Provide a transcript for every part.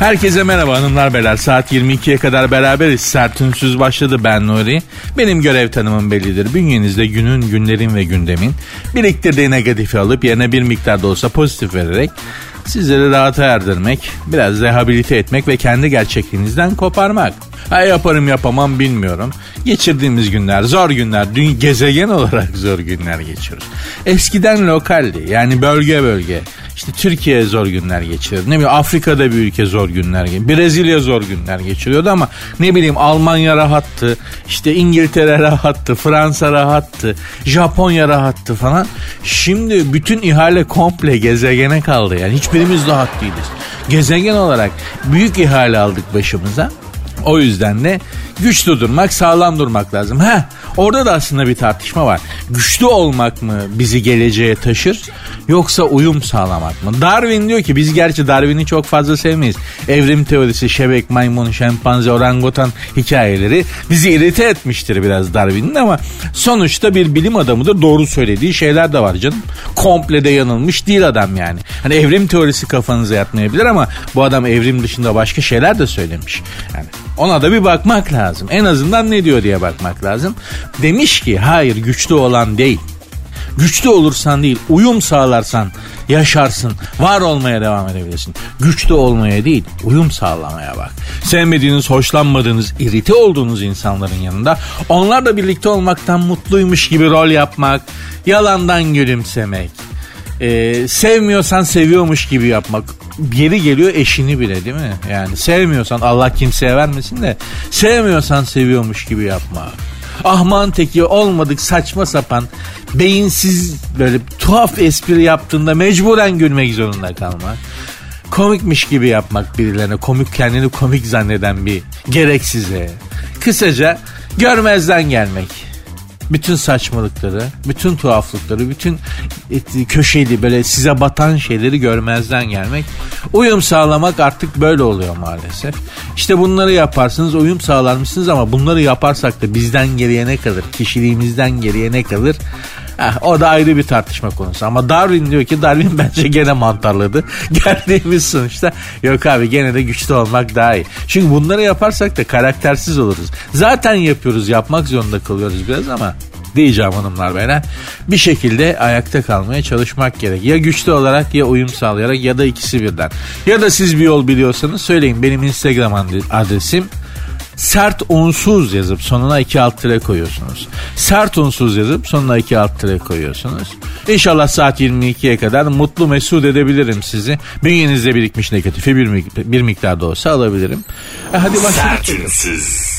Herkese merhaba hanımlar beyler. Saat 22'ye kadar beraberiz. Sertünsüz başladı ben Nuri. Benim görev tanımım bellidir. Bünyenizde günün, günlerin ve gündemin biriktirdiği negatifi alıp yerine bir miktar da olsa pozitif vererek sizleri rahata erdirmek, biraz rehabilite etmek ve kendi gerçekliğinizden koparmak. Ha yaparım yapamam bilmiyorum. Geçirdiğimiz günler zor günler. Dün gezegen olarak zor günler geçiyoruz. Eskiden lokaldi yani bölge bölge. İşte Türkiye zor günler geçirir. Ne bileyim Afrika'da bir ülke zor günler geçiriyor. Brezilya zor günler geçiriyordu ama ne bileyim Almanya rahattı. İşte İngiltere rahattı. Fransa rahattı. Japonya rahattı falan. Şimdi bütün ihale komple gezegene kaldı. Yani hiçbirimiz rahat değiliz. Gezegen olarak büyük ihale aldık başımıza. O yüzden de güçlü durmak, sağlam durmak lazım. Ha, orada da aslında bir tartışma var. Güçlü olmak mı bizi geleceğe taşır yoksa uyum sağlamak mı? Darwin diyor ki biz gerçi Darwin'i çok fazla sevmeyiz. Evrim teorisi, şebek, maymun, şempanze, orangutan hikayeleri bizi irite etmiştir biraz Darwin'in ama sonuçta bir bilim adamıdır. Doğru söylediği şeyler de var canım. Komple de yanılmış değil adam yani. Hani evrim teorisi kafanıza yatmayabilir ama bu adam evrim dışında başka şeyler de söylemiş. Yani ona da bir bakmak lazım. En azından ne diyor diye bakmak lazım. Demiş ki hayır güçlü olan değil. Güçlü olursan değil, uyum sağlarsan yaşarsın, var olmaya devam edebilirsin. Güçlü olmaya değil, uyum sağlamaya bak. Sevmediğiniz, hoşlanmadığınız, irite olduğunuz insanların yanında onlarla birlikte olmaktan mutluymuş gibi rol yapmak, yalandan gülümsemek, ee, sevmiyorsan seviyormuş gibi yapmak. Yeri geliyor eşini bile değil mi? Yani sevmiyorsan Allah kimseye vermesin de sevmiyorsan seviyormuş gibi yapma. Ahman teki olmadık saçma sapan beyinsiz böyle tuhaf espri yaptığında mecburen gülmek zorunda kalmak. Komikmiş gibi yapmak birilerine komik kendini komik zanneden bir gereksize. Kısaca görmezden gelmek bütün saçmalıkları, bütün tuhaflıkları, bütün köşeli böyle size batan şeyleri görmezden gelmek. Uyum sağlamak artık böyle oluyor maalesef. İşte bunları yaparsınız, uyum sağlarmışsınız ama bunları yaparsak da bizden geriye ne kalır? Kişiliğimizden geriye ne kalır? Heh, o da ayrı bir tartışma konusu. Ama Darwin diyor ki Darwin bence gene mantarladı. Geldiğimiz sonuçta yok abi gene de güçlü olmak daha iyi. Çünkü bunları yaparsak da karaktersiz oluruz. Zaten yapıyoruz yapmak zorunda kalıyoruz biraz ama diyeceğim hanımlar beyler. Bir şekilde ayakta kalmaya çalışmak gerek. Ya güçlü olarak ya uyum sağlayarak ya da ikisi birden. Ya da siz bir yol biliyorsanız söyleyin. Benim Instagram adresim sert unsuz yazıp sonuna iki alt tire koyuyorsunuz. Sert unsuz yazıp sonuna iki alt tire koyuyorsunuz. İnşallah saat 22'ye kadar mutlu mesut edebilirim sizi. Bünyenizde birikmiş negatifi bir, bir miktar da olsa alabilirim. E hadi başlayalım. Sert unsuz.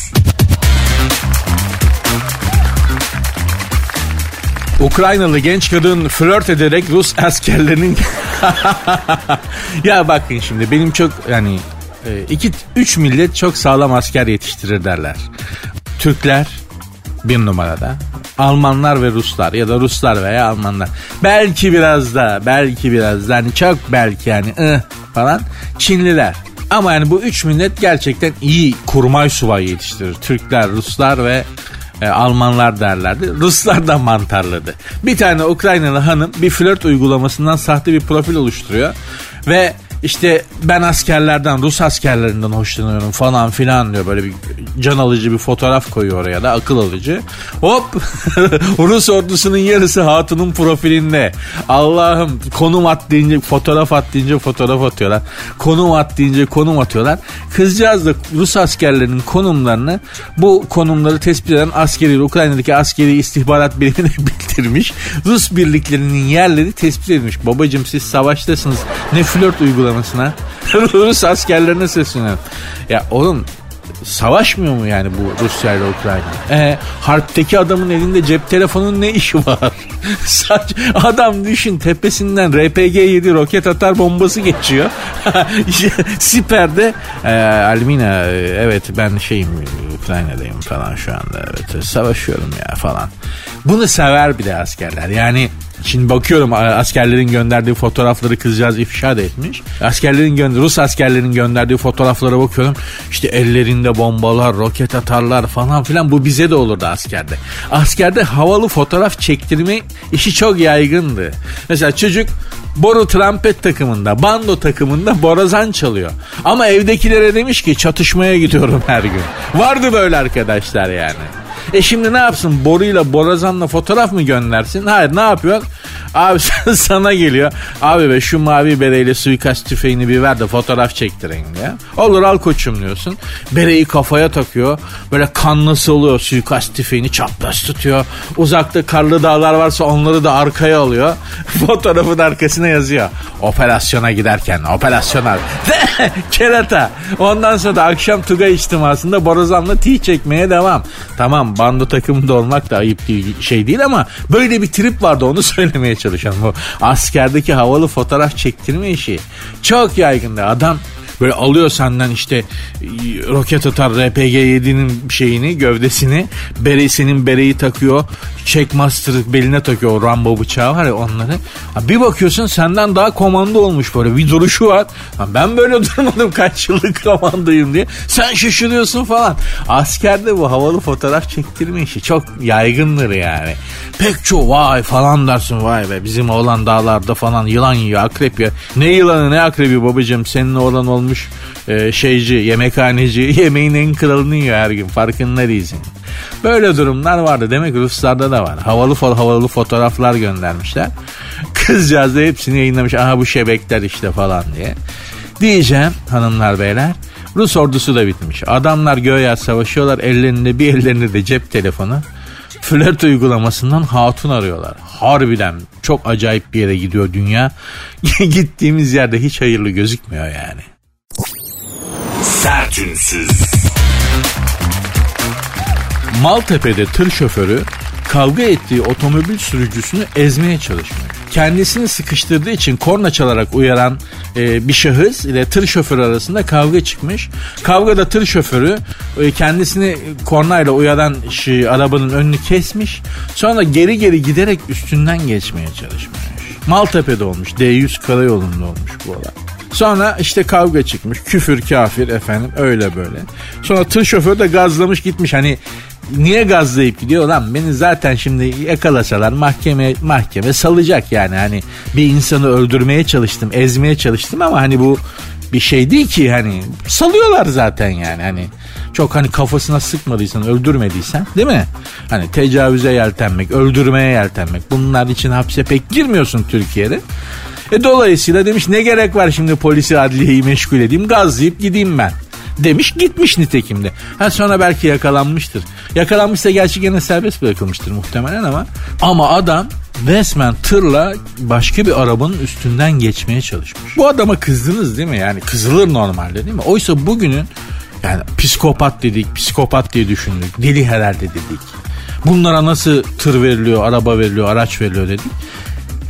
Ukraynalı genç kadın flört ederek Rus askerlerinin ya bakın şimdi benim çok yani iki üç millet çok sağlam asker yetiştirir derler. Türkler bir numarada. Almanlar ve Ruslar ya da Ruslar veya Almanlar. Belki biraz da belki biraz da hani çok belki yani ıh falan Çinliler. Ama yani bu üç millet gerçekten iyi kurmay subayı yetiştirir. Türkler, Ruslar ve e, Almanlar derlerdi. Ruslar da mantarladı. Bir tane Ukraynalı hanım bir flört uygulamasından sahte bir profil oluşturuyor. Ve işte ben askerlerden Rus askerlerinden hoşlanıyorum falan filan diyor. Böyle bir can alıcı bir fotoğraf koyuyor oraya da akıl alıcı. Hop Rus ordusunun yarısı hatunun profilinde. Allah'ım konum at deyince fotoğraf at deyince fotoğraf atıyorlar. Konum at deyince konum atıyorlar. Kızcağız da Rus askerlerinin konumlarını bu konumları tespit eden askeri Ukrayna'daki askeri istihbarat birimine bildirmiş. Rus birliklerinin yerleri tespit edilmiş. Babacım siz savaştasınız. Ne flört uygulamışsınız uygulamasına Rus askerlerine sesleniyor. Ya oğlum savaşmıyor mu yani bu Rusya ile Ukrayna? E, harpteki adamın elinde cep telefonunun ne işi var? Saç, adam düşün tepesinden RPG-7 roket atar bombası geçiyor. Siper'de e, Almina evet ben şeyim Ukrayna'dayım falan şu anda evet savaşıyorum ya falan. Bunu sever bir de askerler yani Şimdi bakıyorum askerlerin gönderdiği fotoğrafları kızcağız ifşa da etmiş. Askerlerin gönder Rus askerlerin gönderdiği fotoğraflara bakıyorum. İşte ellerinde bombalar, roket atarlar falan filan. Bu bize de olurdu askerde. Askerde havalı fotoğraf çektirme işi çok yaygındı. Mesela çocuk boru trompet takımında, bando takımında borazan çalıyor. Ama evdekilere demiş ki çatışmaya gidiyorum her gün. Vardı böyle arkadaşlar yani. E şimdi ne yapsın? Boruyla borazanla fotoğraf mı göndersin? Hayır ne yapıyor? Abi sana geliyor. Abi be şu mavi bereyle suikast tüfeğini bir ver de fotoğraf çektireyim ya. Olur al koçum diyorsun. Bereyi kafaya takıyor. Böyle kanlısı oluyor suikast tüfeğini çapraz tutuyor. Uzakta karlı dağlar varsa onları da arkaya alıyor. Fotoğrafın arkasına yazıyor. Operasyona giderken operasyonel. Kerata. Ondan sonra da akşam Tugay içtimasında borazanla tih çekmeye devam. Tamam bando takımında olmak da ayıp değil, şey değil ama böyle bir trip vardı onu söylemeye çalışıyorum. Bu askerdeki havalı fotoğraf çektirme işi çok yaygındı. Adam Böyle alıyor senden işte e, roket atar RPG-7'nin şeyini gövdesini beresinin bereyi takıyor. Checkmaster beline takıyor Rambo bıçağı var ya onları. Bir bakıyorsun senden daha komando olmuş böyle bir duruşu var. Ben böyle durmadım kaç yıllık komandoyum diye. Sen şaşırıyorsun falan. Askerde bu havalı fotoğraf çektirme işi çok yaygındır yani. Pek çok vay falan dersin vay be bizim oğlan dağlarda falan yılan yiyor akrep ya. Ne yılanı ne akrebi babacığım senin oğlan olmuş olmuş e, şeyci, yemekhaneci yemeğin en kralını yiyor her gün farkında değilsin. Böyle durumlar vardı. Demek Ruslarda da var. Havalı havalı fotoğraflar göndermişler. Kızcağız da hepsini yayınlamış. Aha bu şebekler işte falan diye. Diyeceğim hanımlar beyler. Rus ordusu da bitmiş. Adamlar göğe savaşıyorlar. Ellerinde bir ellerinde de cep telefonu. Flört uygulamasından hatun arıyorlar. Harbiden çok acayip bir yere gidiyor dünya. Gittiğimiz yerde hiç hayırlı gözükmüyor yani. Sertünsüz. Maltepe'de tır şoförü kavga ettiği otomobil sürücüsünü ezmeye çalışmış. Kendisini sıkıştırdığı için korna çalarak uyaran e, bir şahıs ile tır şoförü arasında kavga çıkmış. Kavgada tır şoförü e, kendisini kornayla uyaran şey, arabanın önünü kesmiş. Sonra geri geri giderek üstünden geçmeye çalışmış. Maltepe'de olmuş. D100 karayolunda olmuş bu olay. Sonra işte kavga çıkmış. Küfür kafir efendim öyle böyle. Sonra tır şoförü de gazlamış gitmiş. Hani niye gazlayıp gidiyor lan beni zaten şimdi yakalasalar mahkeme mahkeme salacak yani hani bir insanı öldürmeye çalıştım ezmeye çalıştım ama hani bu bir şey değil ki hani salıyorlar zaten yani hani çok hani kafasına sıkmadıysan öldürmediysen değil mi? Hani tecavüze yeltenmek öldürmeye yeltenmek bunlar için hapse pek girmiyorsun Türkiye'de. E dolayısıyla demiş ne gerek var şimdi polisi adliyeyi meşgul edeyim gazlayıp gideyim ben. Demiş gitmiş nitekim de. Ha sonra belki yakalanmıştır. Yakalanmışsa gerçi gene serbest bırakılmıştır muhtemelen ama. Ama adam resmen tırla başka bir arabanın üstünden geçmeye çalışmış. Bu adama kızdınız değil mi? Yani kızılır normalde değil mi? Oysa bugünün yani psikopat dedik, psikopat diye düşündük. Deli herhalde dedik. Bunlara nasıl tır veriliyor, araba veriliyor, araç veriliyor dedik.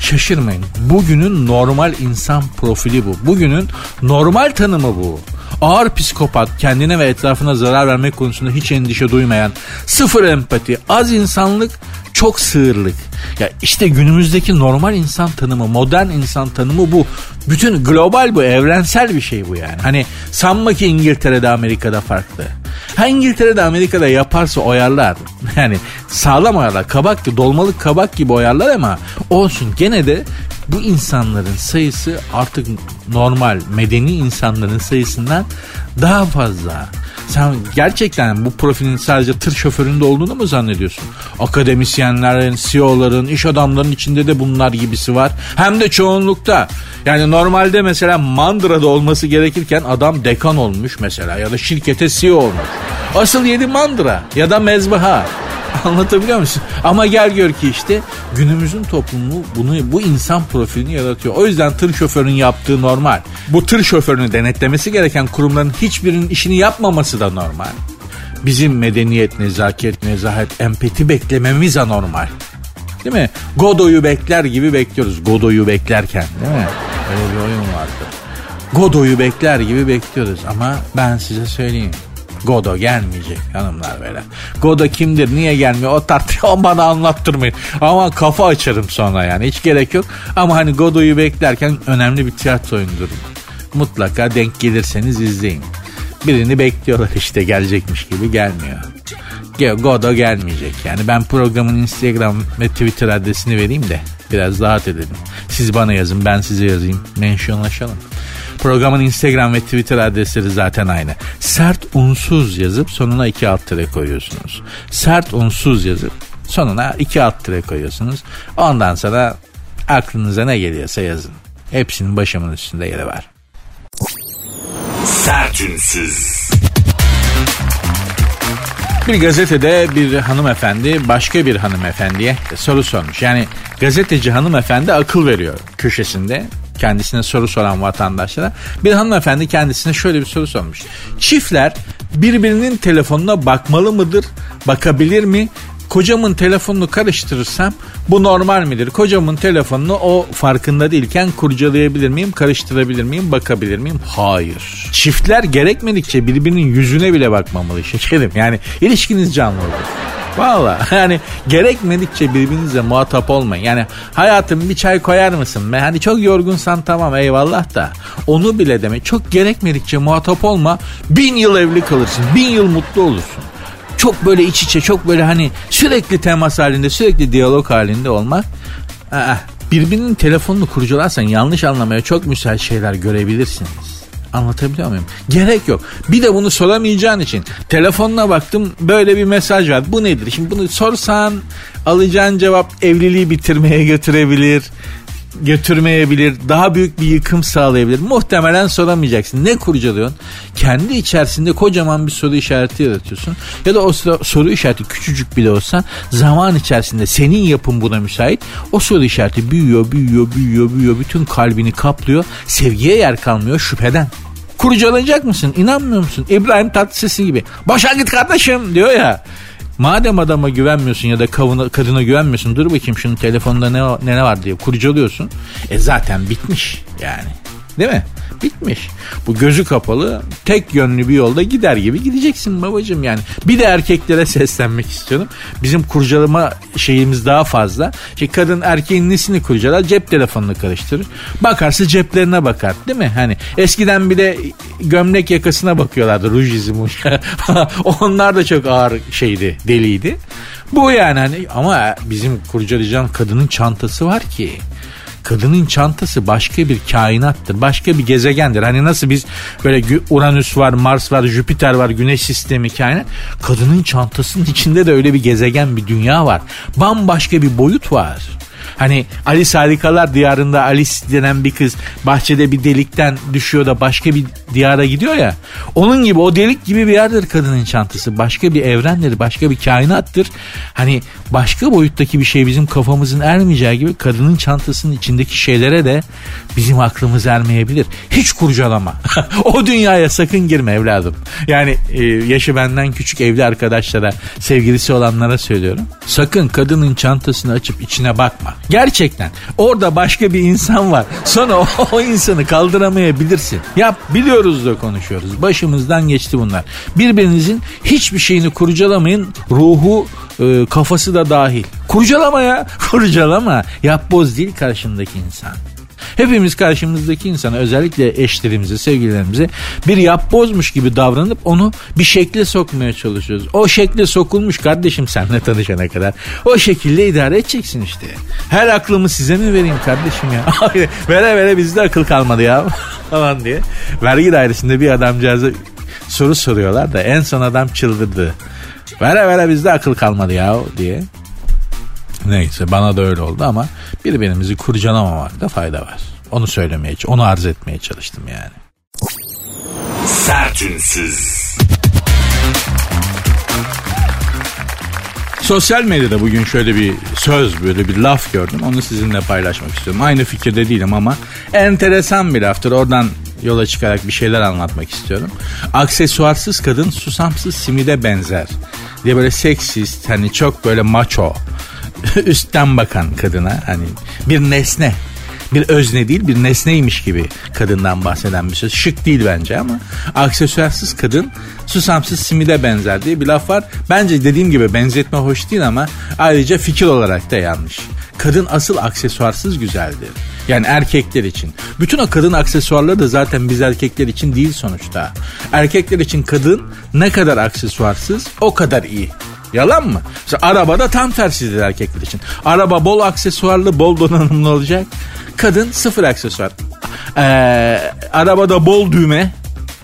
Şaşırmayın. Bugünün normal insan profili bu. Bugünün normal tanımı bu. Ağır psikopat, kendine ve etrafına zarar vermek konusunda hiç endişe duymayan, sıfır empati, az insanlık, çok sığırlık. Ya işte günümüzdeki normal insan tanımı, modern insan tanımı bu. Bütün global bu, evrensel bir şey bu yani. Hani sanma ki İngiltere'de Amerika'da farklı. Ha İngiltere'de Amerika'da yaparsa oyarlar. Yani sağlam oyarlar. Kabak gibi, dolmalık kabak gibi oyarlar ama olsun gene de bu insanların sayısı artık normal medeni insanların sayısından daha fazla. Sen gerçekten bu profilin sadece tır şoföründe olduğunu mu zannediyorsun? Akademisyenlerin, CEO'ların, iş adamlarının içinde de bunlar gibisi var. Hem de çoğunlukta. Yani normalde mesela Mandıra'da olması gerekirken adam dekan olmuş mesela ya da şirkete CEO olmuş. Asıl yedi Mandıra ya da mezbaha. Anlatabiliyor musun? Ama gel gör ki işte günümüzün toplumu bunu bu insan profilini yaratıyor. O yüzden tır şoförünün yaptığı normal. Bu tır şoförünü denetlemesi gereken kurumların hiçbirinin işini yapmaması da normal. Bizim medeniyet, nezaket, nezahet, empati beklememiz anormal. Değil mi? Godoy'u bekler gibi bekliyoruz. Godoy'u beklerken değil mi? Öyle bir oyun vardı. Godoy'u bekler gibi bekliyoruz ama ben size söyleyeyim. Godo gelmeyecek hanımlar beyler. Godo kimdir niye gelmiyor o tartışma bana anlattırmayın. Ama kafa açarım sonra yani hiç gerek yok. Ama hani Godo'yu beklerken önemli bir tiyatro oyunudur. Mutlaka denk gelirseniz izleyin. Birini bekliyorlar işte gelecekmiş gibi gelmiyor. Godo gelmeyecek. Yani ben programın Instagram ve Twitter adresini vereyim de biraz rahat edelim. Siz bana yazın ben size yazayım. Mentionlaşalım. Programın Instagram ve Twitter adresleri zaten aynı. Sert unsuz yazıp sonuna iki alt tere koyuyorsunuz. Sert unsuz yazıp sonuna iki alt tere koyuyorsunuz. Ondan sonra aklınıza ne geliyorsa yazın. Hepsinin başımın üstünde yeri var. Sertünsüz. Bir gazetede bir hanımefendi başka bir hanımefendiye soru sormuş. Yani gazeteci hanımefendi akıl veriyor köşesinde kendisine soru soran vatandaşlara. Bir hanımefendi kendisine şöyle bir soru sormuş. Çiftler birbirinin telefonuna bakmalı mıdır? Bakabilir mi? Kocamın telefonunu karıştırırsam bu normal midir? Kocamın telefonunu o farkında değilken kurcalayabilir miyim? Karıştırabilir miyim? Bakabilir miyim? Hayır. Çiftler gerekmedikçe birbirinin yüzüne bile bakmamalı şekerim. Yani ilişkiniz canlı olur. Valla yani gerekmedikçe birbirinizle muhatap olmayın. Yani hayatım bir çay koyar mısın? Be? Hani çok yorgunsan tamam eyvallah da onu bile deme. Çok gerekmedikçe muhatap olma. Bin yıl evli kalırsın. Bin yıl mutlu olursun çok böyle iç içe çok böyle hani sürekli temas halinde sürekli diyalog halinde olmak aa, birbirinin telefonunu kurcalarsan yanlış anlamaya çok müsait şeyler görebilirsiniz. Anlatabiliyor muyum? Gerek yok. Bir de bunu soramayacağın için telefonuna baktım böyle bir mesaj var. Bu nedir? Şimdi bunu sorsan alacağın cevap evliliği bitirmeye götürebilir götürmeyebilir, daha büyük bir yıkım sağlayabilir. Muhtemelen soramayacaksın. Ne kurcalıyorsun? Kendi içerisinde kocaman bir soru işareti yaratıyorsun. Ya da o soru işareti küçücük bile olsa zaman içerisinde senin yapın buna müsait. O soru işareti büyüyor, büyüyor, büyüyor, büyüyor. Bütün kalbini kaplıyor. Sevgiye yer kalmıyor şüpheden. Kurcalayacak mısın? İnanmıyor musun? İbrahim Tatlısesi gibi. Boşa git kardeşim diyor ya. Madem adama güvenmiyorsun ya da kavuna, kadına güvenmiyorsun dur bakayım şunun telefonda ne, ne, var diye kurcalıyorsun. E zaten bitmiş yani. Değil mi? Bitmiş. Bu gözü kapalı tek yönlü bir yolda gider gibi gideceksin babacığım yani. Bir de erkeklere seslenmek istiyorum. Bizim kurcalama şeyimiz daha fazla. Şey, kadın erkeğin nesini kurcalar? Cep telefonunu karıştırır. Bakarsa ceplerine bakar değil mi? Hani eskiden bir de gömlek yakasına bakıyorlardı. Ruj izi Onlar da çok ağır şeydi, deliydi. Bu yani hani ama bizim kurcalayacağım kadının çantası var ki kadının çantası başka bir kainattır. Başka bir gezegendir. Hani nasıl biz böyle Uranüs var, Mars var, Jüpiter var, Güneş sistemi kainat. Kadının çantasının içinde de öyle bir gezegen, bir dünya var. Bambaşka bir boyut var. Hani Alice Harikalar Diyarında Alice denen bir kız bahçede bir delikten düşüyor da başka bir diyara gidiyor ya. Onun gibi o delik gibi bir yerdir kadının çantası. Başka bir evrendir, başka bir kainattır. Hani başka boyuttaki bir şey bizim kafamızın ermeyeceği gibi kadının çantasının içindeki şeylere de bizim aklımız ermeyebilir. Hiç kurcalama. o dünyaya sakın girme evladım. Yani e, yaşı benden küçük evli arkadaşlara, sevgilisi olanlara söylüyorum. Sakın kadının çantasını açıp içine bakma. Gerçekten orada başka bir insan var. Sonra o, o insanı kaldıramayabilirsin. Yap biliyoruz da konuşuyoruz. Başımızdan geçti bunlar. Birbirinizin hiçbir şeyini kurcalamayın. Ruhu e, kafası da dahil. Kurcalama ya. Kurcalama. Yap boz değil karşındaki insan. Hepimiz karşımızdaki insana özellikle eşlerimize, sevgililerimize bir yapbozmuş gibi davranıp onu bir şekle sokmaya çalışıyoruz. O şekle sokulmuş kardeşim senle tanışana kadar. O şekilde idare edeceksin işte. Her aklımı size mi vereyim kardeşim ya? vere vere bizde akıl kalmadı ya falan diye. Vergi dairesinde bir adamcağıza soru soruyorlar da en son adam çıldırdı. Vere vere bizde akıl kalmadı ya diye. Neyse bana da öyle oldu ama birbirimizi kurcalamamakta fayda var. Onu söylemeye, onu arz etmeye çalıştım yani. Sertünsüz. Sosyal medyada bugün şöyle bir söz böyle bir laf gördüm. Onu sizinle paylaşmak istiyorum. Aynı fikirde değilim ama enteresan bir laftır. Oradan yola çıkarak bir şeyler anlatmak istiyorum. Aksesuarsız kadın susamsız simide benzer. Diye böyle seksist hani çok böyle macho üstten bakan kadına hani bir nesne bir özne değil bir nesneymiş gibi kadından bahseden bir söz. Şık değil bence ama aksesuarsız kadın susamsız simide benzer diye bir laf var. Bence dediğim gibi benzetme hoş değil ama ayrıca fikir olarak da yanlış. Kadın asıl aksesuarsız güzeldir. Yani erkekler için. Bütün o kadın aksesuarları da zaten biz erkekler için değil sonuçta. Erkekler için kadın ne kadar aksesuarsız o kadar iyi. Yalan mı? Mesela arabada tam tersidir erkekler için. Araba bol aksesuarlı, bol donanımlı olacak. Kadın sıfır aksesuar. Ee, arabada bol düğme,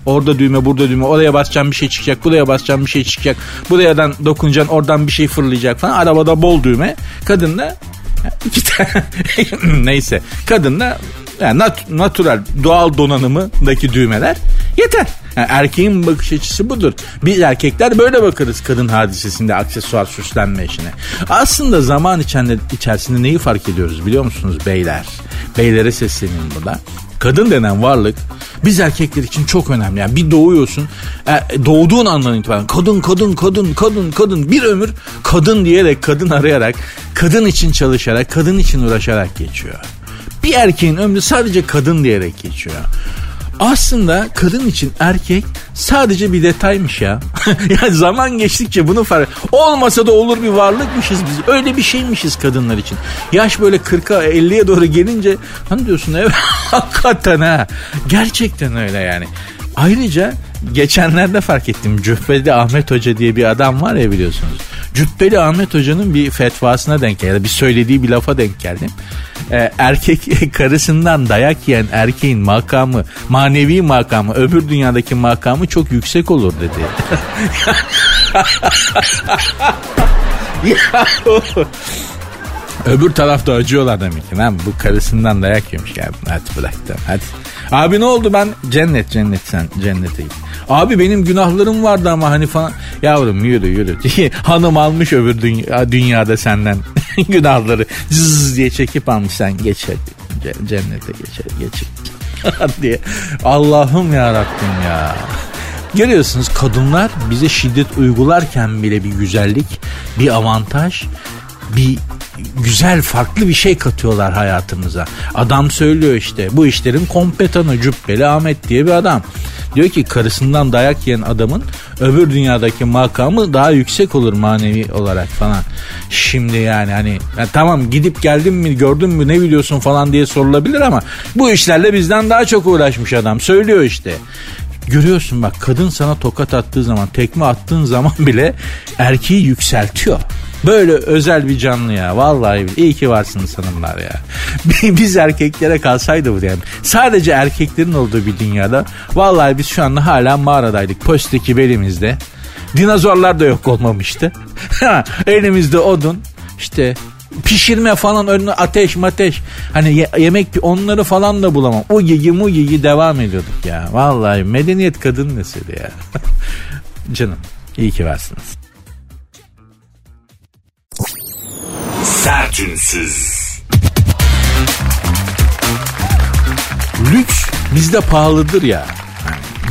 Orada düğme burada düğme oraya basacağım bir şey çıkacak buraya basacağım bir şey çıkacak buradan dokunacaksın oradan bir şey fırlayacak falan arabada bol düğme kadın da neyse kadın da yani nat, natural doğal donanımındaki düğmeler yeter. Yani erkeğin bakış açısı budur. Biz erkekler böyle bakarız kadın hadisesinde aksesuar süslenme işine. Aslında zaman içinde, içerisinde neyi fark ediyoruz biliyor musunuz beyler? Beylere sesleniyorum burada. Kadın denen varlık biz erkekler için çok önemli. Yani bir doğuyorsun e, doğduğun andan itibaren kadın kadın kadın kadın kadın bir ömür kadın diyerek kadın arayarak kadın için çalışarak kadın için uğraşarak geçiyor. Bir erkeğin ömrü sadece kadın diyerek geçiyor. Aslında kadın için erkek sadece bir detaymış ya. yani zaman geçtikçe bunu fark Olmasa da olur bir varlıkmışız biz. Öyle bir şeymişiz kadınlar için. Yaş böyle 40'a 50'ye doğru gelince hani diyorsun evet hakikaten ha. Gerçekten öyle yani. Ayrıca geçenlerde fark ettim. Cübbeli Ahmet Hoca diye bir adam var ya biliyorsunuz. Cübbeli Ahmet Hoca'nın bir fetvasına denk geldi. Bir söylediği bir lafa denk geldim. Ee, erkek karısından dayak yiyen erkeğin makamı, manevi makamı, öbür dünyadaki makamı çok yüksek olur dedi. Öbür tarafta acıyorlar demek ki. Lan bu karısından dayak yemiş ya. Hadi bıraktım hadi. Abi ne oldu ben cennet cennet sen cennete git. Abi benim günahlarım vardı ama hani falan. Yavrum yürü yürü. Hanım almış öbür dünya, dünyada senden günahları. Zzz diye çekip almış sen geç hadi. Cennete geç hadi geç. diye. Allah'ım ya Rabbim ya. Görüyorsunuz kadınlar bize şiddet uygularken bile bir güzellik, bir avantaj, bir güzel farklı bir şey katıyorlar hayatımıza. Adam söylüyor işte bu işlerin kompetanı Cübbeli Ahmet diye bir adam. Diyor ki karısından dayak yiyen adamın öbür dünyadaki makamı daha yüksek olur manevi olarak falan. Şimdi yani hani ya tamam gidip geldin mi gördün mü ne biliyorsun falan diye sorulabilir ama bu işlerle bizden daha çok uğraşmış adam. Söylüyor işte. Görüyorsun bak kadın sana tokat attığı zaman tekme attığın zaman bile erkeği yükseltiyor. Böyle özel bir canlı ya. Vallahi iyi ki varsınız hanımlar ya. Biz erkeklere kalsaydı bu yani. Sadece erkeklerin olduğu bir dünyada. Vallahi biz şu anda hala mağaradaydık. Posteki belimizde. Dinozorlar da yok olmamıştı. Elimizde odun. İşte pişirme falan önüne ateş mateş. Hani ye- yemek onları falan da bulamam. O yigi mu yigi devam ediyorduk ya. Vallahi medeniyet kadın nesili ya. Canım iyi ki varsınız. Sertünsüz. Lüks bizde pahalıdır ya.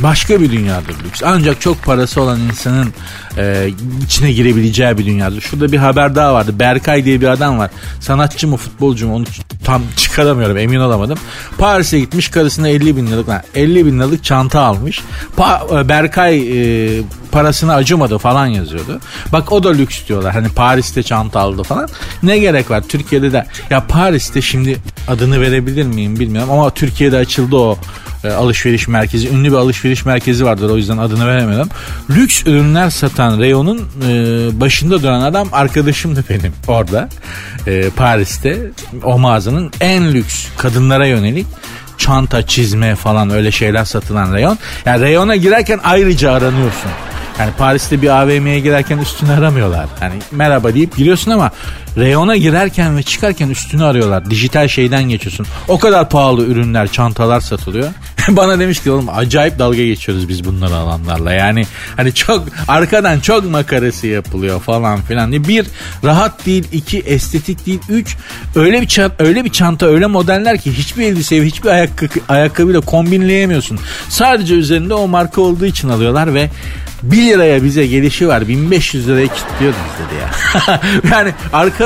Başka bir dünyadır lüks. Ancak çok parası olan insanın e, içine girebileceği bir dünyadır. Şurada bir haber daha vardı. Berkay diye bir adam var. Sanatçı mı futbolcu mu onu tam çıkaramıyorum emin olamadım. Paris'e gitmiş karısına 50 bin liralık 50 bin liralık çanta almış. Pa- e, Berkay e, parasını acımadı falan yazıyordu. Bak o da lüks diyorlar. Hani Paris'te çanta aldı falan. Ne gerek var Türkiye'de de ya Paris'te şimdi adını verebilir miyim bilmiyorum ama Türkiye'de açıldı o e, alışveriş merkezi. Ünlü bir alışveriş merkezi vardır o yüzden adını veremedim. Lüks ürünler satan reyonun e, başında duran adam arkadaşımdı benim orada. E, Paris'te o mağazanın en lüks kadınlara yönelik çanta, çizme falan öyle şeyler satılan reyon. Yani reyona girerken ayrıca aranıyorsun. Yani Paris'te bir AVM'ye girerken üstünü aramıyorlar. Yani merhaba deyip giriyorsun ama reyona girerken ve çıkarken üstünü arıyorlar. Dijital şeyden geçiyorsun. O kadar pahalı ürünler, çantalar satılıyor. Bana demiş ki oğlum acayip dalga geçiyoruz biz bunları alanlarla. Yani hani çok arkadan çok makarası yapılıyor falan filan. Bir rahat değil, iki estetik değil, üç öyle bir çanta, öyle bir çanta, öyle modeller ki hiçbir elbiseyi, hiçbir ayakkabı, ayakkabıyla kombinleyemiyorsun. Sadece üzerinde o marka olduğu için alıyorlar ve 1 liraya bize gelişi var 1500 liraya kilitliyoruz dedi ya. yani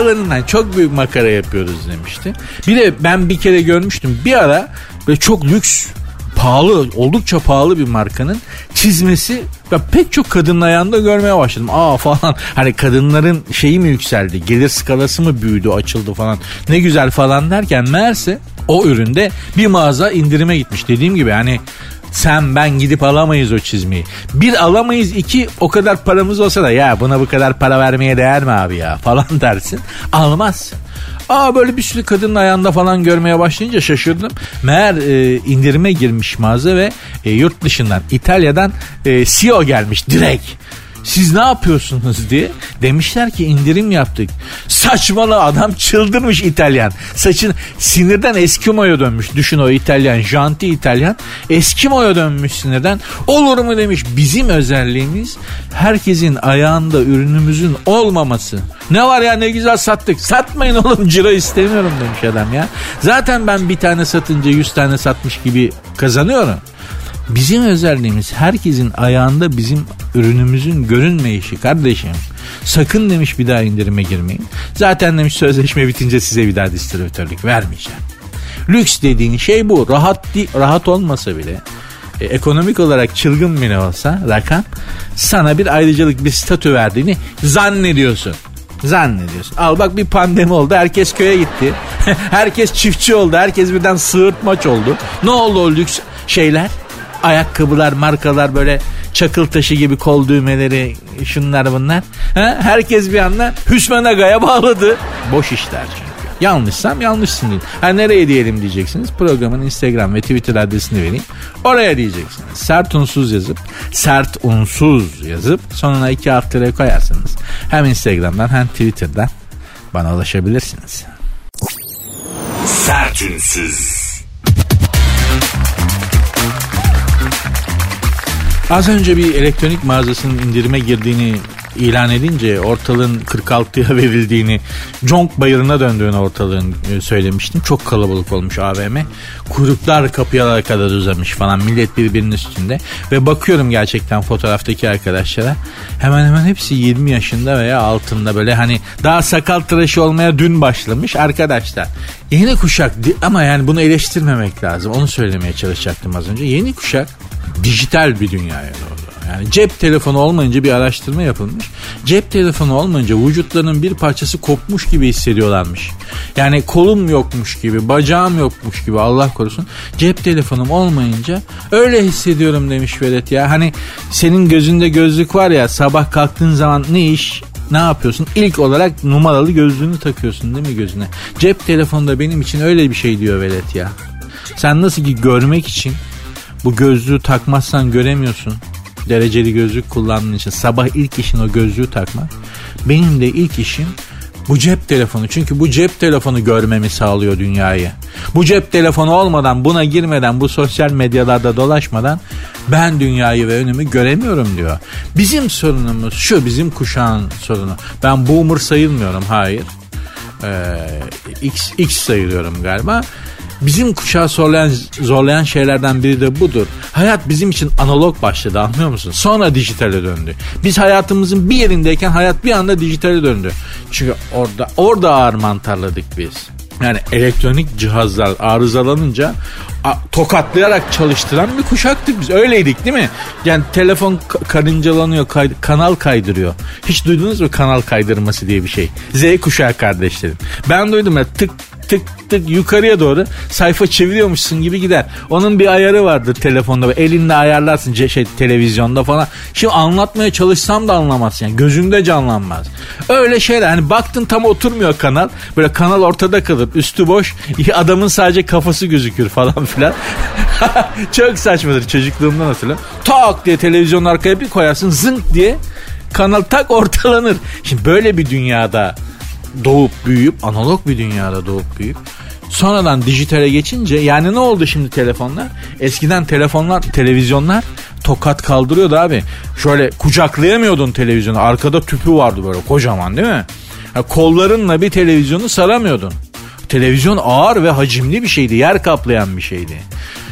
arkalarından çok büyük makara yapıyoruz demişti. Bir de ben bir kere görmüştüm bir ara ve çok lüks pahalı oldukça pahalı bir markanın çizmesi ve pek çok kadının ayağında görmeye başladım. Aa falan hani kadınların şeyi mi yükseldi gelir skalası mı büyüdü açıldı falan ne güzel falan derken meğerse o üründe bir mağaza indirime gitmiş. Dediğim gibi hani sen ben gidip alamayız o çizmeyi. Bir alamayız iki o kadar paramız olsa da ya buna bu kadar para vermeye değer mi abi ya falan dersin. Almazsın. Aa böyle bir sürü kadının ayağında falan görmeye başlayınca şaşırdım. Meğer e, indirime girmiş mağaza ve e, yurt dışından İtalya'dan e, CEO gelmiş direkt siz ne yapıyorsunuz diye demişler ki indirim yaptık. Saçmalı adam çıldırmış İtalyan. Saçın sinirden Eskimo'ya dönmüş. Düşün o İtalyan, janti İtalyan. Eskimo'ya dönmüş sinirden. Olur mu demiş. Bizim özelliğimiz herkesin ayağında ürünümüzün olmaması. Ne var ya ne güzel sattık. Satmayın oğlum ciro istemiyorum demiş adam ya. Zaten ben bir tane satınca yüz tane satmış gibi kazanıyorum. Bizim özelliğimiz herkesin ayağında bizim ürünümüzün görünmeyişi kardeşim. Sakın demiş bir daha indirime girmeyin. Zaten demiş sözleşme bitince size bir daha distribütörlük vermeyeceğim. Lüks dediğin şey bu. Rahat rahat olmasa bile e, ekonomik olarak çılgın bile olsa rakam sana bir ayrıcalık bir statü verdiğini zannediyorsun. Zannediyorsun. Al bak bir pandemi oldu. Herkes köye gitti. herkes çiftçi oldu. Herkes birden sığırtmaç oldu. Ne oldu o lüks şeyler? Ayakkabılar, markalar böyle çakıl taşı gibi kol düğmeleri şunlar bunlar. Ha? Herkes bir anda Hüsmen Aga'ya bağladı. Boş işler çünkü. Yanlışsam yanlışsın. Ha nereye diyelim diyeceksiniz. Programın Instagram ve Twitter adresini vereyim. Oraya diyeceksiniz. Sert unsuz yazıp sert unsuz yazıp sonuna iki alt tere koyarsınız. Hem Instagram'dan hem Twitter'dan bana ulaşabilirsiniz. Sert unsuz. Az önce bir elektronik mağazasının indirime girdiğini ilan edince ortalığın 46'ya verildiğini, Conk bayırına döndüğünü ortalığın e, söylemiştim. Çok kalabalık olmuş AVM. Kuyruklar kapıya kadar uzamış falan. Millet birbirinin üstünde. Ve bakıyorum gerçekten fotoğraftaki arkadaşlara. Hemen hemen hepsi 20 yaşında veya altında böyle hani daha sakal tıraşı olmaya dün başlamış arkadaşlar. Yeni kuşak ama yani bunu eleştirmemek lazım. Onu söylemeye çalışacaktım az önce. Yeni kuşak dijital bir dünyaya doğru. Yani cep telefonu olmayınca bir araştırma yapılmış. Cep telefonu olmayınca vücutlarının bir parçası kopmuş gibi hissediyorlarmış. Yani kolum yokmuş gibi, bacağım yokmuş gibi Allah korusun. Cep telefonum olmayınca öyle hissediyorum demiş Velet ya. Hani senin gözünde gözlük var ya sabah kalktığın zaman ne iş ne yapıyorsun? İlk olarak numaralı gözlüğünü takıyorsun değil mi gözüne? Cep telefonu da benim için öyle bir şey diyor Velet ya. Sen nasıl ki görmek için bu gözlüğü takmazsan göremiyorsun. Dereceli gözlük kullandığın için sabah ilk işin o gözlüğü takmak. Benim de ilk işim bu cep telefonu. Çünkü bu cep telefonu görmemi sağlıyor dünyayı. Bu cep telefonu olmadan, buna girmeden, bu sosyal medyalarda dolaşmadan ben dünyayı ve önümü göremiyorum diyor. Bizim sorunumuz şu, bizim kuşağın sorunu. Ben boomer sayılmıyorum, hayır. Ee, X, X sayılıyorum galiba. Bizim kuşağı zorlayan, zorlayan şeylerden biri de budur. Hayat bizim için analog başladı anlıyor musun? Sonra dijitale döndü. Biz hayatımızın bir yerindeyken hayat bir anda dijitale döndü. Çünkü orada orada ağır mantarladık biz. Yani elektronik cihazlar arızalanınca tokatlayarak çalıştıran bir kuşaktık biz. Öyleydik değil mi? Yani telefon karıncalanıyor, kay, kanal kaydırıyor. Hiç duydunuz mu kanal kaydırması diye bir şey? Z kuşağı kardeşlerim. Ben duydum ya tık tık tık yukarıya doğru sayfa çeviriyormuşsun gibi gider. Onun bir ayarı vardır telefonda. Elinle ayarlarsın şey, televizyonda falan. Şimdi anlatmaya çalışsam da anlamazsın. Yani gözünde canlanmaz. Öyle şeyler. Hani baktın tam oturmuyor kanal. Böyle kanal ortada kalır. Üstü boş. Adamın sadece kafası gözükür falan filan. Çok saçmadır çocukluğumdan hatırlıyorum. Tak diye televizyonun arkaya bir koyarsın zınk diye kanal tak ortalanır. Şimdi böyle bir dünyada doğup büyüyüp analog bir dünyada doğup büyüyüp Sonradan dijitale geçince yani ne oldu şimdi telefonlar? Eskiden telefonlar, televizyonlar tokat kaldırıyordu abi. Şöyle kucaklayamıyordun televizyonu. Arkada tüpü vardı böyle kocaman değil mi? Ya kollarınla bir televizyonu saramıyordun. Televizyon ağır ve hacimli bir şeydi. Yer kaplayan bir şeydi.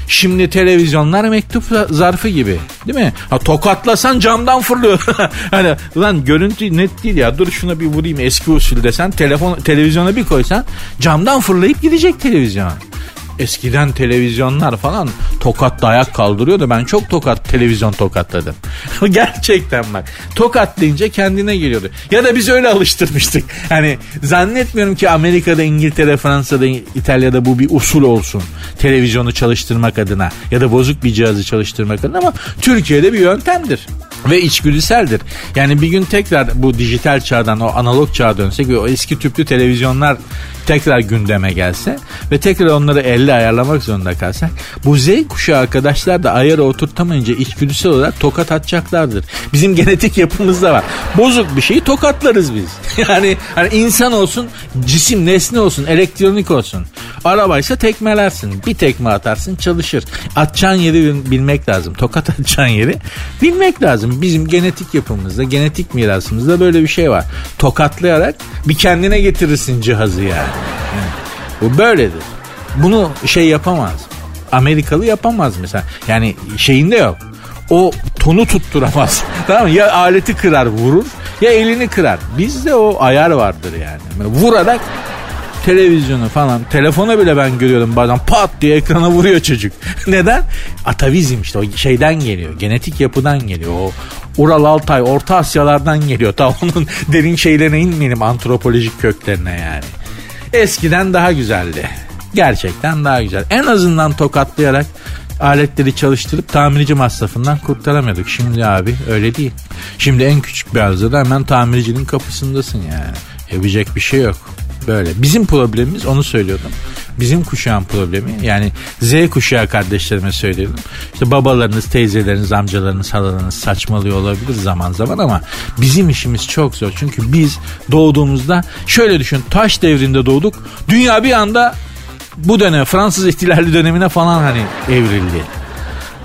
Şimdi televizyonlar mektup zarfı gibi. Değil mi? Ha tokatlasan camdan fırlıyor. hani lan görüntü net değil ya. Dur şuna bir vurayım eski usul desen telefon televizyona bir koysan camdan fırlayıp gidecek televizyon. Eskiden televizyonlar falan tokat dayak kaldırıyordu. Ben çok tokat televizyon tokatladım. Gerçekten bak. Tokat deyince kendine geliyordu. Ya da biz öyle alıştırmıştık. Hani zannetmiyorum ki Amerika'da, İngiltere, Fransa'da, İtalya'da bu bir usul olsun. Televizyonu çalıştırmak adına ya da bozuk bir cihazı çalıştırmak adına ama Türkiye'de bir yöntemdir ve içgüdüseldir. Yani bir gün tekrar bu dijital çağdan o analog çağa dönsek o eski tüplü televizyonlar tekrar gündeme gelse ve tekrar onları elle ayarlamak zorunda kalsak bu Z kuşağı arkadaşlar da ayarı oturtamayınca içgüdüsel olarak tokat atacaklardır. Bizim genetik yapımızda var. Bozuk bir şeyi tokatlarız biz. Yani hani insan olsun, cisim, nesne olsun, elektronik olsun. Arabaysa tekmelersin. Bir tekme atarsın çalışır. Atacağın yeri bilmek lazım. Tokat atacağın yeri bilmek lazım. Bizim genetik yapımızda, genetik mirasımızda böyle bir şey var. Tokatlayarak bir kendine getirirsin cihazı yani. Bu böyledir. Bunu şey yapamaz. Amerikalı yapamaz mesela. Yani şeyinde yok. O tonu tutturamaz. tamam mı? Ya aleti kırar vurur ya elini kırar. Bizde o ayar vardır yani. Vurarak televizyonu falan telefona bile ben görüyorum bazen pat diye ekrana vuruyor çocuk. Neden? Atavizm işte o şeyden geliyor. Genetik yapıdan geliyor. O Ural Altay Orta Asyalardan geliyor. Ta onun derin şeylerine inmeyelim antropolojik köklerine yani. Eskiden daha güzeldi. Gerçekten daha güzel. En azından tokatlayarak aletleri çalıştırıp tamirci masrafından kurtaramıyorduk. Şimdi abi öyle değil. Şimdi en küçük bir arızada hemen tamircinin kapısındasın yani. Yapacak bir şey yok. Böyle. Bizim problemimiz onu söylüyordum. Bizim kuşağın problemi yani Z kuşağı kardeşlerime söylüyordum. İşte babalarınız, teyzeleriniz, amcalarınız, halalarınız saçmalıyor olabilir zaman zaman ama bizim işimiz çok zor. Çünkü biz doğduğumuzda şöyle düşün taş devrinde doğduk. Dünya bir anda bu dönem Fransız ihtilali dönemine falan hani evrildi.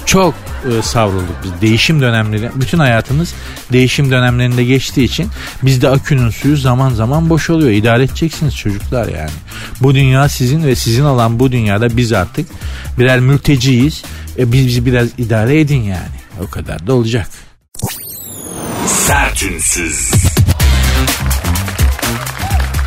Çok e, savrulduk biz. Değişim dönemleri, bütün hayatımız değişim dönemlerinde geçtiği için bizde akünün suyu zaman zaman boş oluyor. İdare edeceksiniz çocuklar yani. Bu dünya sizin ve sizin olan bu dünyada biz artık birer mülteciyiz. E, biz bizi biraz idare edin yani. O kadar da olacak. Sertünsüz.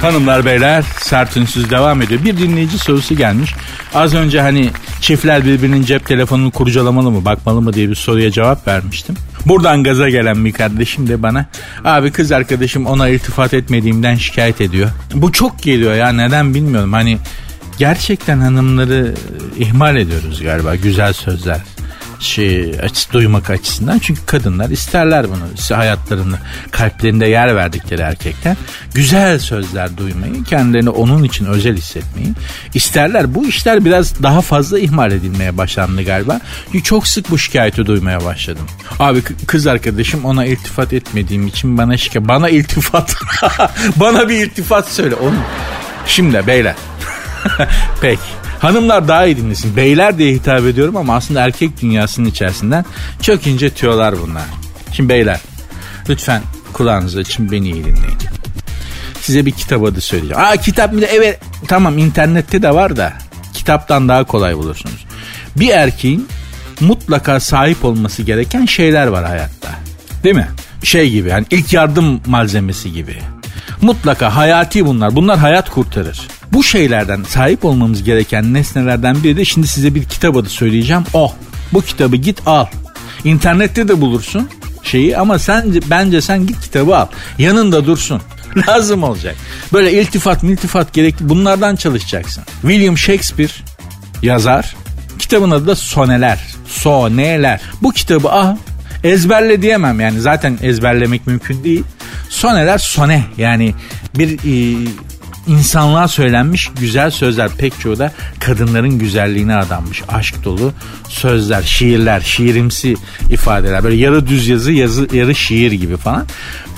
Hanımlar beyler sert devam ediyor. Bir dinleyici sorusu gelmiş. Az önce hani çiftler birbirinin cep telefonunu kurcalamalı mı bakmalı mı diye bir soruya cevap vermiştim. Buradan gaza gelen bir kardeşim de bana abi kız arkadaşım ona iltifat etmediğimden şikayet ediyor. Bu çok geliyor ya neden bilmiyorum. Hani gerçekten hanımları ihmal ediyoruz galiba güzel sözler şey açısı duymak açısından. Çünkü kadınlar isterler bunu. Hayatlarını, kalplerinde yer verdikleri erkekten güzel sözler duymayı, kendilerini onun için özel hissetmeyi isterler. Bu işler biraz daha fazla ihmal edilmeye başlandı galiba. Çünkü çok sık bu şikayeti duymaya başladım. Abi kız arkadaşım ona iltifat etmediğim için bana şikayet. Bana iltifat. bana bir iltifat söyle. Onu. Şimdi beyler. Peki. Hanımlar daha iyi dinlesin. Beyler diye hitap ediyorum ama aslında erkek dünyasının içerisinden çok ince tüyolar bunlar. Şimdi beyler lütfen kulağınızı açın beni iyi dinleyin. Size bir kitap adı söyleyeceğim. Aa kitap mı? Evet tamam internette de var da kitaptan daha kolay bulursunuz. Bir erkeğin mutlaka sahip olması gereken şeyler var hayatta. Değil mi? Şey gibi yani ilk yardım malzemesi gibi. Mutlaka hayati bunlar. Bunlar hayat kurtarır. Bu şeylerden sahip olmamız gereken nesnelerden biri de şimdi size bir kitap adı söyleyeceğim. O. Bu kitabı git al. İnternette de bulursun şeyi ama sen bence sen git kitabı al. Yanında dursun. Lazım olacak. Böyle iltifat miltifat gerekli bunlardan çalışacaksın. William Shakespeare yazar. Kitabın adı da Soneler. Soneler. Bu kitabı al. Ezberle diyemem yani zaten ezberlemek mümkün değil. Soneler sone yani bir e, insanlığa söylenmiş güzel sözler pek çoğu da kadınların güzelliğine adanmış. Aşk dolu sözler, şiirler, şiirimsi ifadeler. Böyle yarı düz yazı, yazı yarı şiir gibi falan.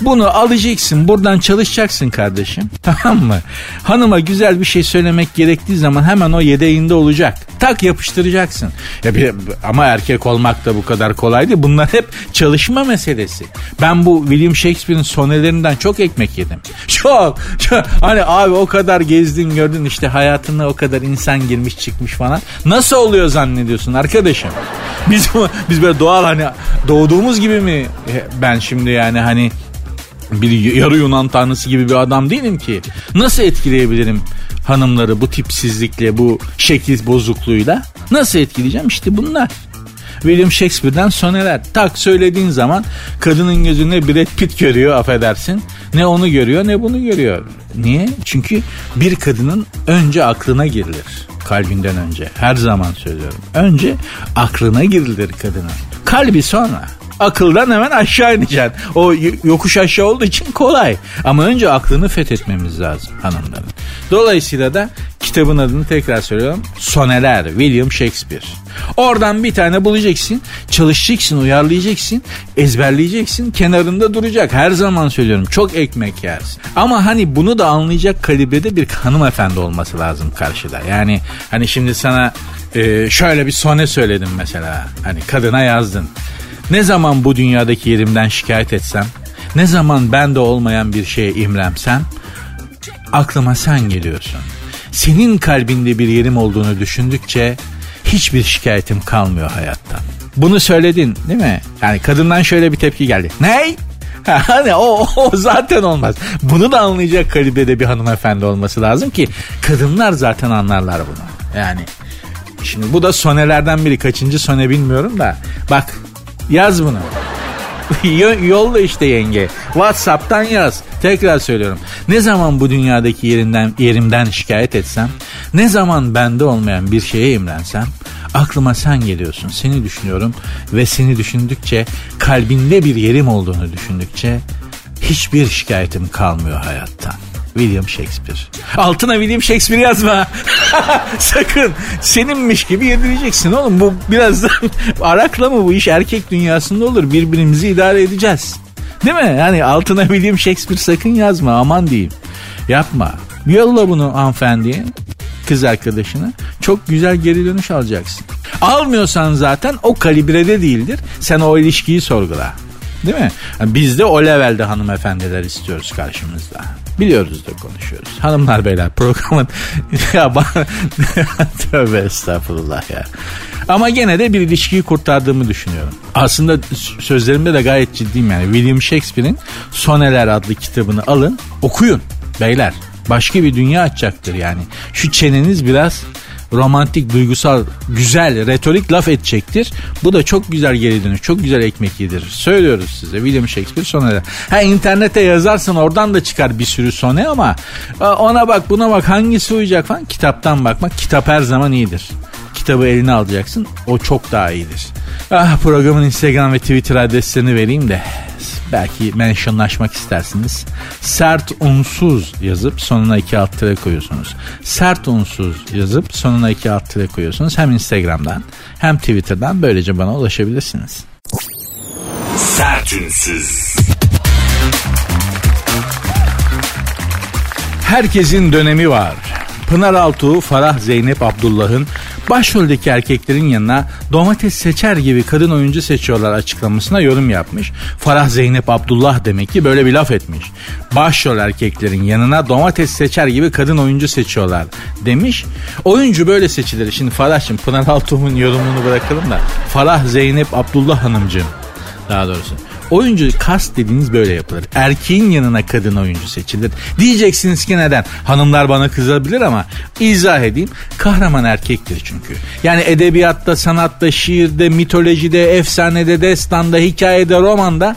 Bunu alacaksın buradan çalışacaksın kardeşim. Tamam mı? Hanıma güzel bir şey söylemek gerektiği zaman hemen o yedeğinde olacak. Tak yapıştıracaksın. Ya bir, ama erkek olmak da bu kadar kolay değil. Bunlar hep çalışma meselesi. Ben bu William Shakespeare'in sonelerinden çok ekmek yedim. Çok, çok. Hani abi o kadar gezdin gördün işte hayatına o kadar insan girmiş çıkmış falan. Nasıl oluyor zannediyorsun arkadaşım? Biz biz böyle doğal hani doğduğumuz gibi mi ben şimdi yani hani bir yarı Yunan tanrısı gibi bir adam değilim ki. Nasıl etkileyebilirim hanımları bu tipsizlikle, bu şekil bozukluğuyla? Nasıl etkileyeceğim? İşte bunlar. William Shakespeare'den soneler. Tak söylediğin zaman kadının gözünde Brad Pitt görüyor affedersin. Ne onu görüyor ne bunu görüyor. Niye? Çünkü bir kadının önce aklına girilir. Kalbinden önce. Her zaman söylüyorum. Önce aklına girilir kadının. Kalbi sonra. Akıldan hemen aşağı ineceksin. O yokuş aşağı olduğu için kolay. Ama önce aklını fethetmemiz lazım hanımların. Dolayısıyla da kitabın adını tekrar söylüyorum. Soneler William Shakespeare. Oradan bir tane bulacaksın, çalışacaksın, uyarlayacaksın, ezberleyeceksin, kenarında duracak. Her zaman söylüyorum çok ekmek yersin. Ama hani bunu da anlayacak kalibrede bir hanımefendi olması lazım karşıda. Yani hani şimdi sana e, şöyle bir sone söyledim mesela. Hani kadına yazdın. Ne zaman bu dünyadaki yerimden şikayet etsem, ne zaman bende olmayan bir şeye imremsem, aklıma sen geliyorsun. Senin kalbinde bir yerim olduğunu düşündükçe hiçbir şikayetim kalmıyor hayattan. Bunu söyledin değil mi? Yani kadından şöyle bir tepki geldi. Ney? hani o, o zaten olmaz. Bunu da anlayacak kalibrede bir hanımefendi olması lazım ki kadınlar zaten anlarlar bunu. Yani şimdi bu da sonelerden biri. Kaçıncı sone bilmiyorum da. Bak Yaz bunu. Yolla işte yenge. Whatsapp'tan yaz. Tekrar söylüyorum. Ne zaman bu dünyadaki yerinden yerimden şikayet etsem, ne zaman bende olmayan bir şeye imrensem, aklıma sen geliyorsun. Seni düşünüyorum ve seni düşündükçe, kalbinde bir yerim olduğunu düşündükçe hiçbir şikayetim kalmıyor hayattan. William Shakespeare. Altına William Shakespeare yazma. Sakın. Seninmiş gibi yedireceksin oğlum. Bu birazdan arakla mı bu iş erkek dünyasında olur. Birbirimizi idare edeceğiz. Değil mi? Yani altına William Shakespeare sakın yazma aman diyeyim. Yapma. Yolla bunu hanımefendiye kız arkadaşına çok güzel geri dönüş alacaksın. Almıyorsan zaten o kalibrede değildir. Sen o ilişkiyi sorgula. Değil mi? Biz de o levelde hanımefendiler istiyoruz karşımızda. Biliyoruz da konuşuyoruz. Hanımlar beyler programın ya bana tövbe estağfurullah ya. Ama gene de bir ilişkiyi kurtardığımı düşünüyorum. Aslında sözlerimde de gayet ciddiyim yani. William Shakespeare'in Soneler adlı kitabını alın okuyun beyler. Başka bir dünya açacaktır yani. Şu çeneniz biraz romantik, duygusal, güzel, retorik laf edecektir. Bu da çok güzel geri dönüş, çok güzel ekmek yedirir. Söylüyoruz size William Shakespeare soneler. Ha internete yazarsın oradan da çıkar bir sürü sone ama ona bak buna bak hangisi uyacak falan kitaptan bakmak. Kitap her zaman iyidir. Kitabı eline alacaksın o çok daha iyidir. Ah programın Instagram ve Twitter adreslerini vereyim de belki mentionlaşmak istersiniz. Sert unsuz yazıp sonuna iki alt tire koyuyorsunuz. Sert unsuz yazıp sonuna iki alt tire koyuyorsunuz. Hem Instagram'dan hem Twitter'dan böylece bana ulaşabilirsiniz. Sertünsüz. Herkesin dönemi var. Pınar Altuğ, Farah Zeynep Abdullah'ın başroldeki erkeklerin yanına domates seçer gibi kadın oyuncu seçiyorlar açıklamasına yorum yapmış. Farah Zeynep Abdullah demek ki böyle bir laf etmiş. Başrol erkeklerin yanına domates seçer gibi kadın oyuncu seçiyorlar demiş. Oyuncu böyle seçilir. Şimdi Farah'cığım Pınar Altuğ'un yorumunu bırakalım da Farah Zeynep Abdullah hanımcığım daha doğrusu. Oyuncu kast dediğiniz böyle yapılır. Erkeğin yanına kadın oyuncu seçilir. Diyeceksiniz ki neden? Hanımlar bana kızabilir ama izah edeyim. Kahraman erkektir çünkü. Yani edebiyatta, sanatta, şiirde, mitolojide, efsanede, destanda, hikayede, romanda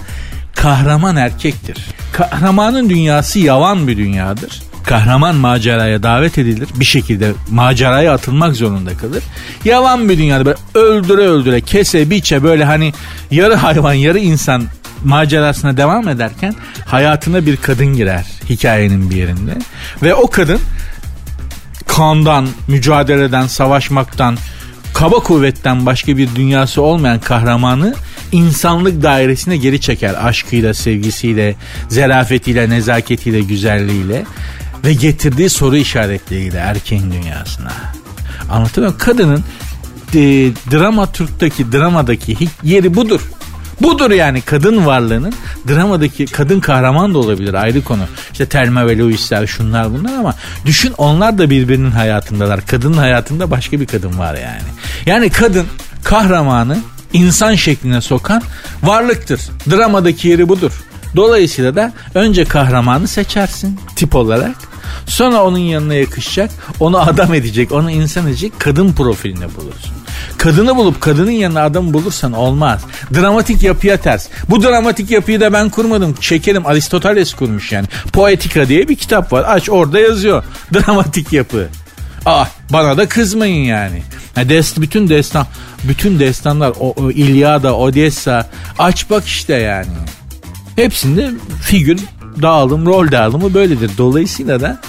kahraman erkektir. Kahramanın dünyası yavan bir dünyadır kahraman maceraya davet edilir. Bir şekilde maceraya atılmak zorunda kalır. Yavan bir dünyada böyle öldüre öldüre kese biçe böyle hani yarı hayvan yarı insan macerasına devam ederken hayatına bir kadın girer hikayenin bir yerinde. Ve o kadın kandan, mücadeleden, savaşmaktan, kaba kuvvetten başka bir dünyası olmayan kahramanı insanlık dairesine geri çeker. Aşkıyla, sevgisiyle, zerafetiyle, nezaketiyle, güzelliğiyle ve getirdiği soru işaretleriyle erkeğin dünyasına. Anlatıyor muyum? Kadının e, dramaturgdaki, dramadaki yeri budur. Budur yani kadın varlığının dramadaki kadın kahraman da olabilir ayrı konu. İşte Thelma ve Louise'ler şunlar bunlar ama düşün onlar da birbirinin hayatındalar. Kadının hayatında başka bir kadın var yani. Yani kadın kahramanı insan şekline sokan varlıktır. Dramadaki yeri budur. Dolayısıyla da önce kahramanı seçersin tip olarak. Sonra onun yanına yakışacak, onu adam edecek, onu insan edecek kadın profiline bulursun. Kadını bulup kadının yanına adam bulursan olmaz. Dramatik yapıya ters. Bu dramatik yapıyı da ben kurmadım. Şekerim Aristoteles kurmuş yani. Poetika diye bir kitap var. Aç orada yazıyor. Dramatik yapı. Ah bana da kızmayın yani. yani dest, bütün destan bütün destanlar o, o İlyada, Odessa aç bak işte yani. Hepsinde figür dağılım, rol dağılımı böyledir. Dolayısıyla da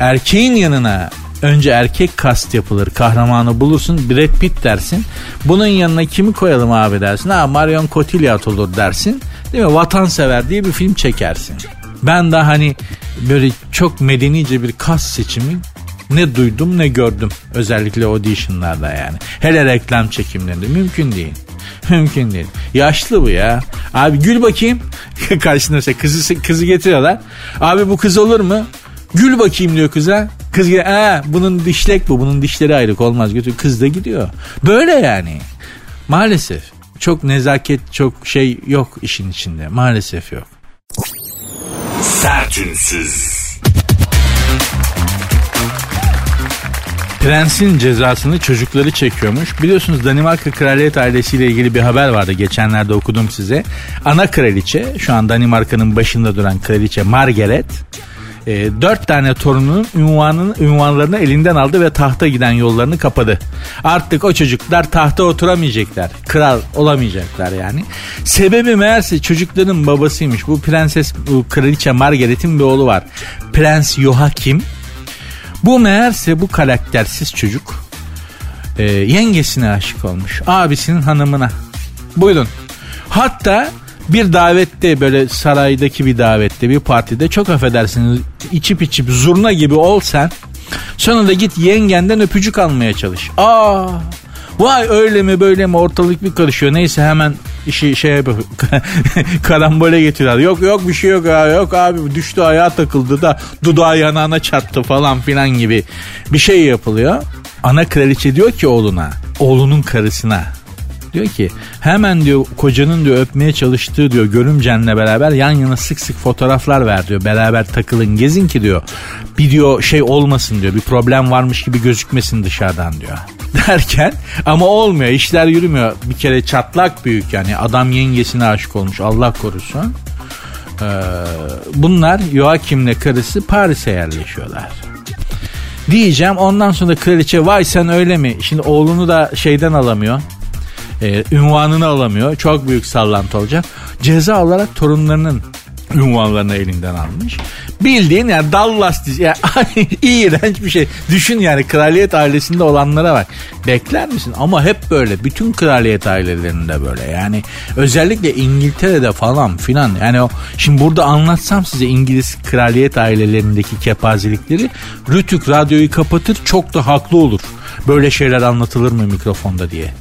erkeğin yanına önce erkek kast yapılır. Kahramanı bulursun Brad Pitt dersin. Bunun yanına kimi koyalım abi dersin. Ha Marion Cotillard olur dersin. Değil mi? Vatansever diye bir film çekersin. Ben de hani böyle çok medenice bir kas seçimi ne duydum ne gördüm. Özellikle auditionlarda yani. Hele reklam çekimlerinde mümkün değil. Mümkün değil. Yaşlı bu ya. Abi gül bakayım. Karşısında mesela kızı, kızı getiriyorlar. Abi bu kız olur mu? Gül bakayım diyor kıza. Kız gidiyor. Aa, bunun dişlek bu. Bunun dişleri ayrık olmaz. Götür. Kız da gidiyor. Böyle yani. Maalesef. Çok nezaket çok şey yok işin içinde. Maalesef yok. Sertünsüz. Prensin cezasını çocukları çekiyormuş. Biliyorsunuz Danimarka kraliyet ailesiyle ilgili bir haber vardı. Geçenlerde okudum size. Ana kraliçe şu an Danimarka'nın başında duran kraliçe Margaret e, dört tane torununun ünvanını, ünvanlarını elinden aldı ve tahta giden yollarını kapadı. Artık o çocuklar tahta oturamayacaklar. Kral olamayacaklar yani. Sebebi meğerse çocukların babasıymış. Bu prenses, bu kraliçe Margaret'in bir oğlu var. Prens Joachim. Bu meğerse bu karaktersiz çocuk e, yengesine aşık olmuş. Abisinin hanımına. Buyurun. Hatta bir davette böyle saraydaki bir davette bir partide çok affedersiniz içip içip zurna gibi ol sen. Sonra da git yengenden öpücük almaya çalış. Aa Vay öyle mi böyle mi ortalık bir karışıyor. Neyse hemen işi şey karambole getiriyorlar. Yok yok bir şey yok ya. Yok abi düştü ayağa takıldı da dudağı yanağına çarptı falan filan gibi bir şey yapılıyor. Ana kraliçe diyor ki oğluna, oğlunun karısına Diyor ki hemen diyor kocanın diyor öpmeye çalıştığı diyor görümcenle beraber yan yana sık sık fotoğraflar ver diyor. Beraber takılın gezin ki diyor. Bir diyor şey olmasın diyor. Bir problem varmış gibi gözükmesin dışarıdan diyor. Derken ama olmuyor işler yürümüyor. Bir kere çatlak büyük yani adam yengesine aşık olmuş Allah korusun. Ee, bunlar Joachim'le karısı Paris'e yerleşiyorlar diyeceğim. Ondan sonra kraliçe vay sen öyle mi? Şimdi oğlunu da şeyden alamıyor e, ünvanını alamıyor. Çok büyük sallantı olacak. Ceza olarak torunlarının ünvanlarını elinden almış. Bildiğin yani Dallas dizi. Yani, iğrenç bir şey. Düşün yani kraliyet ailesinde olanlara bak. Bekler misin? Ama hep böyle. Bütün kraliyet ailelerinde böyle. Yani özellikle İngiltere'de falan filan. Yani o şimdi burada anlatsam size İngiliz kraliyet ailelerindeki kepazelikleri Rütük radyoyu kapatır çok da haklı olur. Böyle şeyler anlatılır mı mikrofonda diye.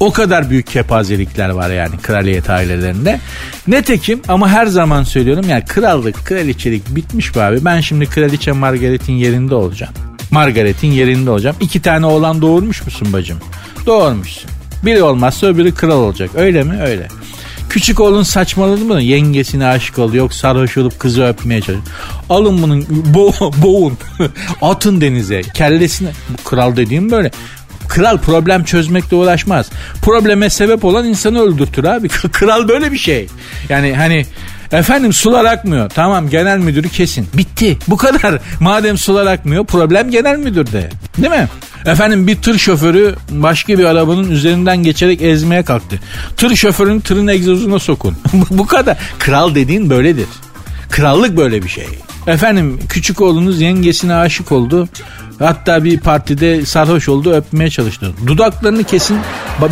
O kadar büyük kepazelikler var yani kraliyet ailelerinde. Netekim ama her zaman söylüyorum yani krallık, kraliçelik bitmiş be abi. Ben şimdi kraliçe Margaret'in yerinde olacağım. Margaret'in yerinde olacağım. İki tane oğlan doğurmuş musun bacım? Doğurmuşsun. Biri olmazsa öbürü kral olacak. Öyle mi? Öyle. Küçük oğlun saçmaladı mı? Yengesine aşık oldu. Yok sarhoş olup kızı öpmeye çalışıyor. Alın bunun bo boğun. Atın denize. Kellesine. Kral dediğim böyle. Kral problem çözmekle uğraşmaz. Probleme sebep olan insanı öldürtür abi. Kral böyle bir şey. Yani hani Efendim sular akmıyor. Tamam genel müdürü kesin. Bitti. Bu kadar. Madem sular akmıyor problem genel müdürde. Değil mi? Efendim bir tır şoförü başka bir arabanın üzerinden geçerek ezmeye kalktı. Tır şoförünün tırın egzozuna sokun. Bu kadar. Kral dediğin böyledir. Krallık böyle bir şey. Efendim küçük oğlunuz yengesine aşık oldu. Hatta bir partide sarhoş oldu öpmeye çalıştı. Dudaklarını kesin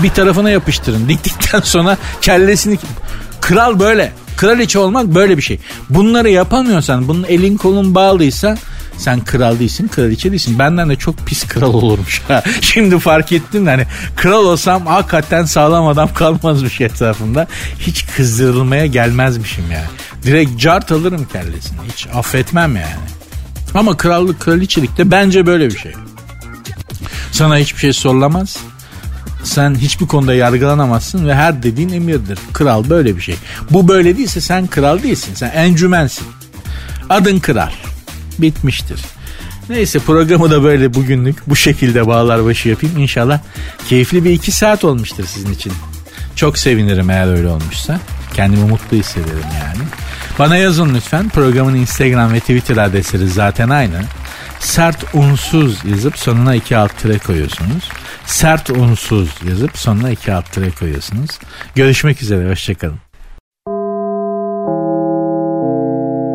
bir tarafına yapıştırın. Diktikten sonra kellesini... Kral böyle. Kraliçe olmak böyle bir şey. Bunları yapamıyorsan, bunun elin kolun bağlıysa sen kral değilsin, kraliçe değilsin. Benden de çok pis kral olurmuş. Şimdi fark ettim de hani kral olsam hakikaten sağlam adam kalmazmış etrafında. Hiç kızdırılmaya gelmezmişim yani. Direkt cart alırım kellesini. Hiç affetmem yani. Ama krallık kraliçelik de bence böyle bir şey. Sana hiçbir şey sorulamaz. Sen hiçbir konuda yargılanamazsın ve her dediğin emirdir. Kral böyle bir şey. Bu böyle değilse sen kral değilsin. Sen encümensin. Adın kral. Bitmiştir. Neyse programı da böyle bugünlük bu şekilde bağlar başı yapayım. İnşallah keyifli bir iki saat olmuştur sizin için. Çok sevinirim eğer öyle olmuşsa. Kendimi mutlu hissederim yani. Bana yazın lütfen. Programın Instagram ve Twitter adresleri zaten aynı. Sert unsuz yazıp sonuna iki alt tire koyuyorsunuz. Sert unsuz yazıp sonuna iki alt tire koyuyorsunuz. Görüşmek üzere. Hoşçakalın.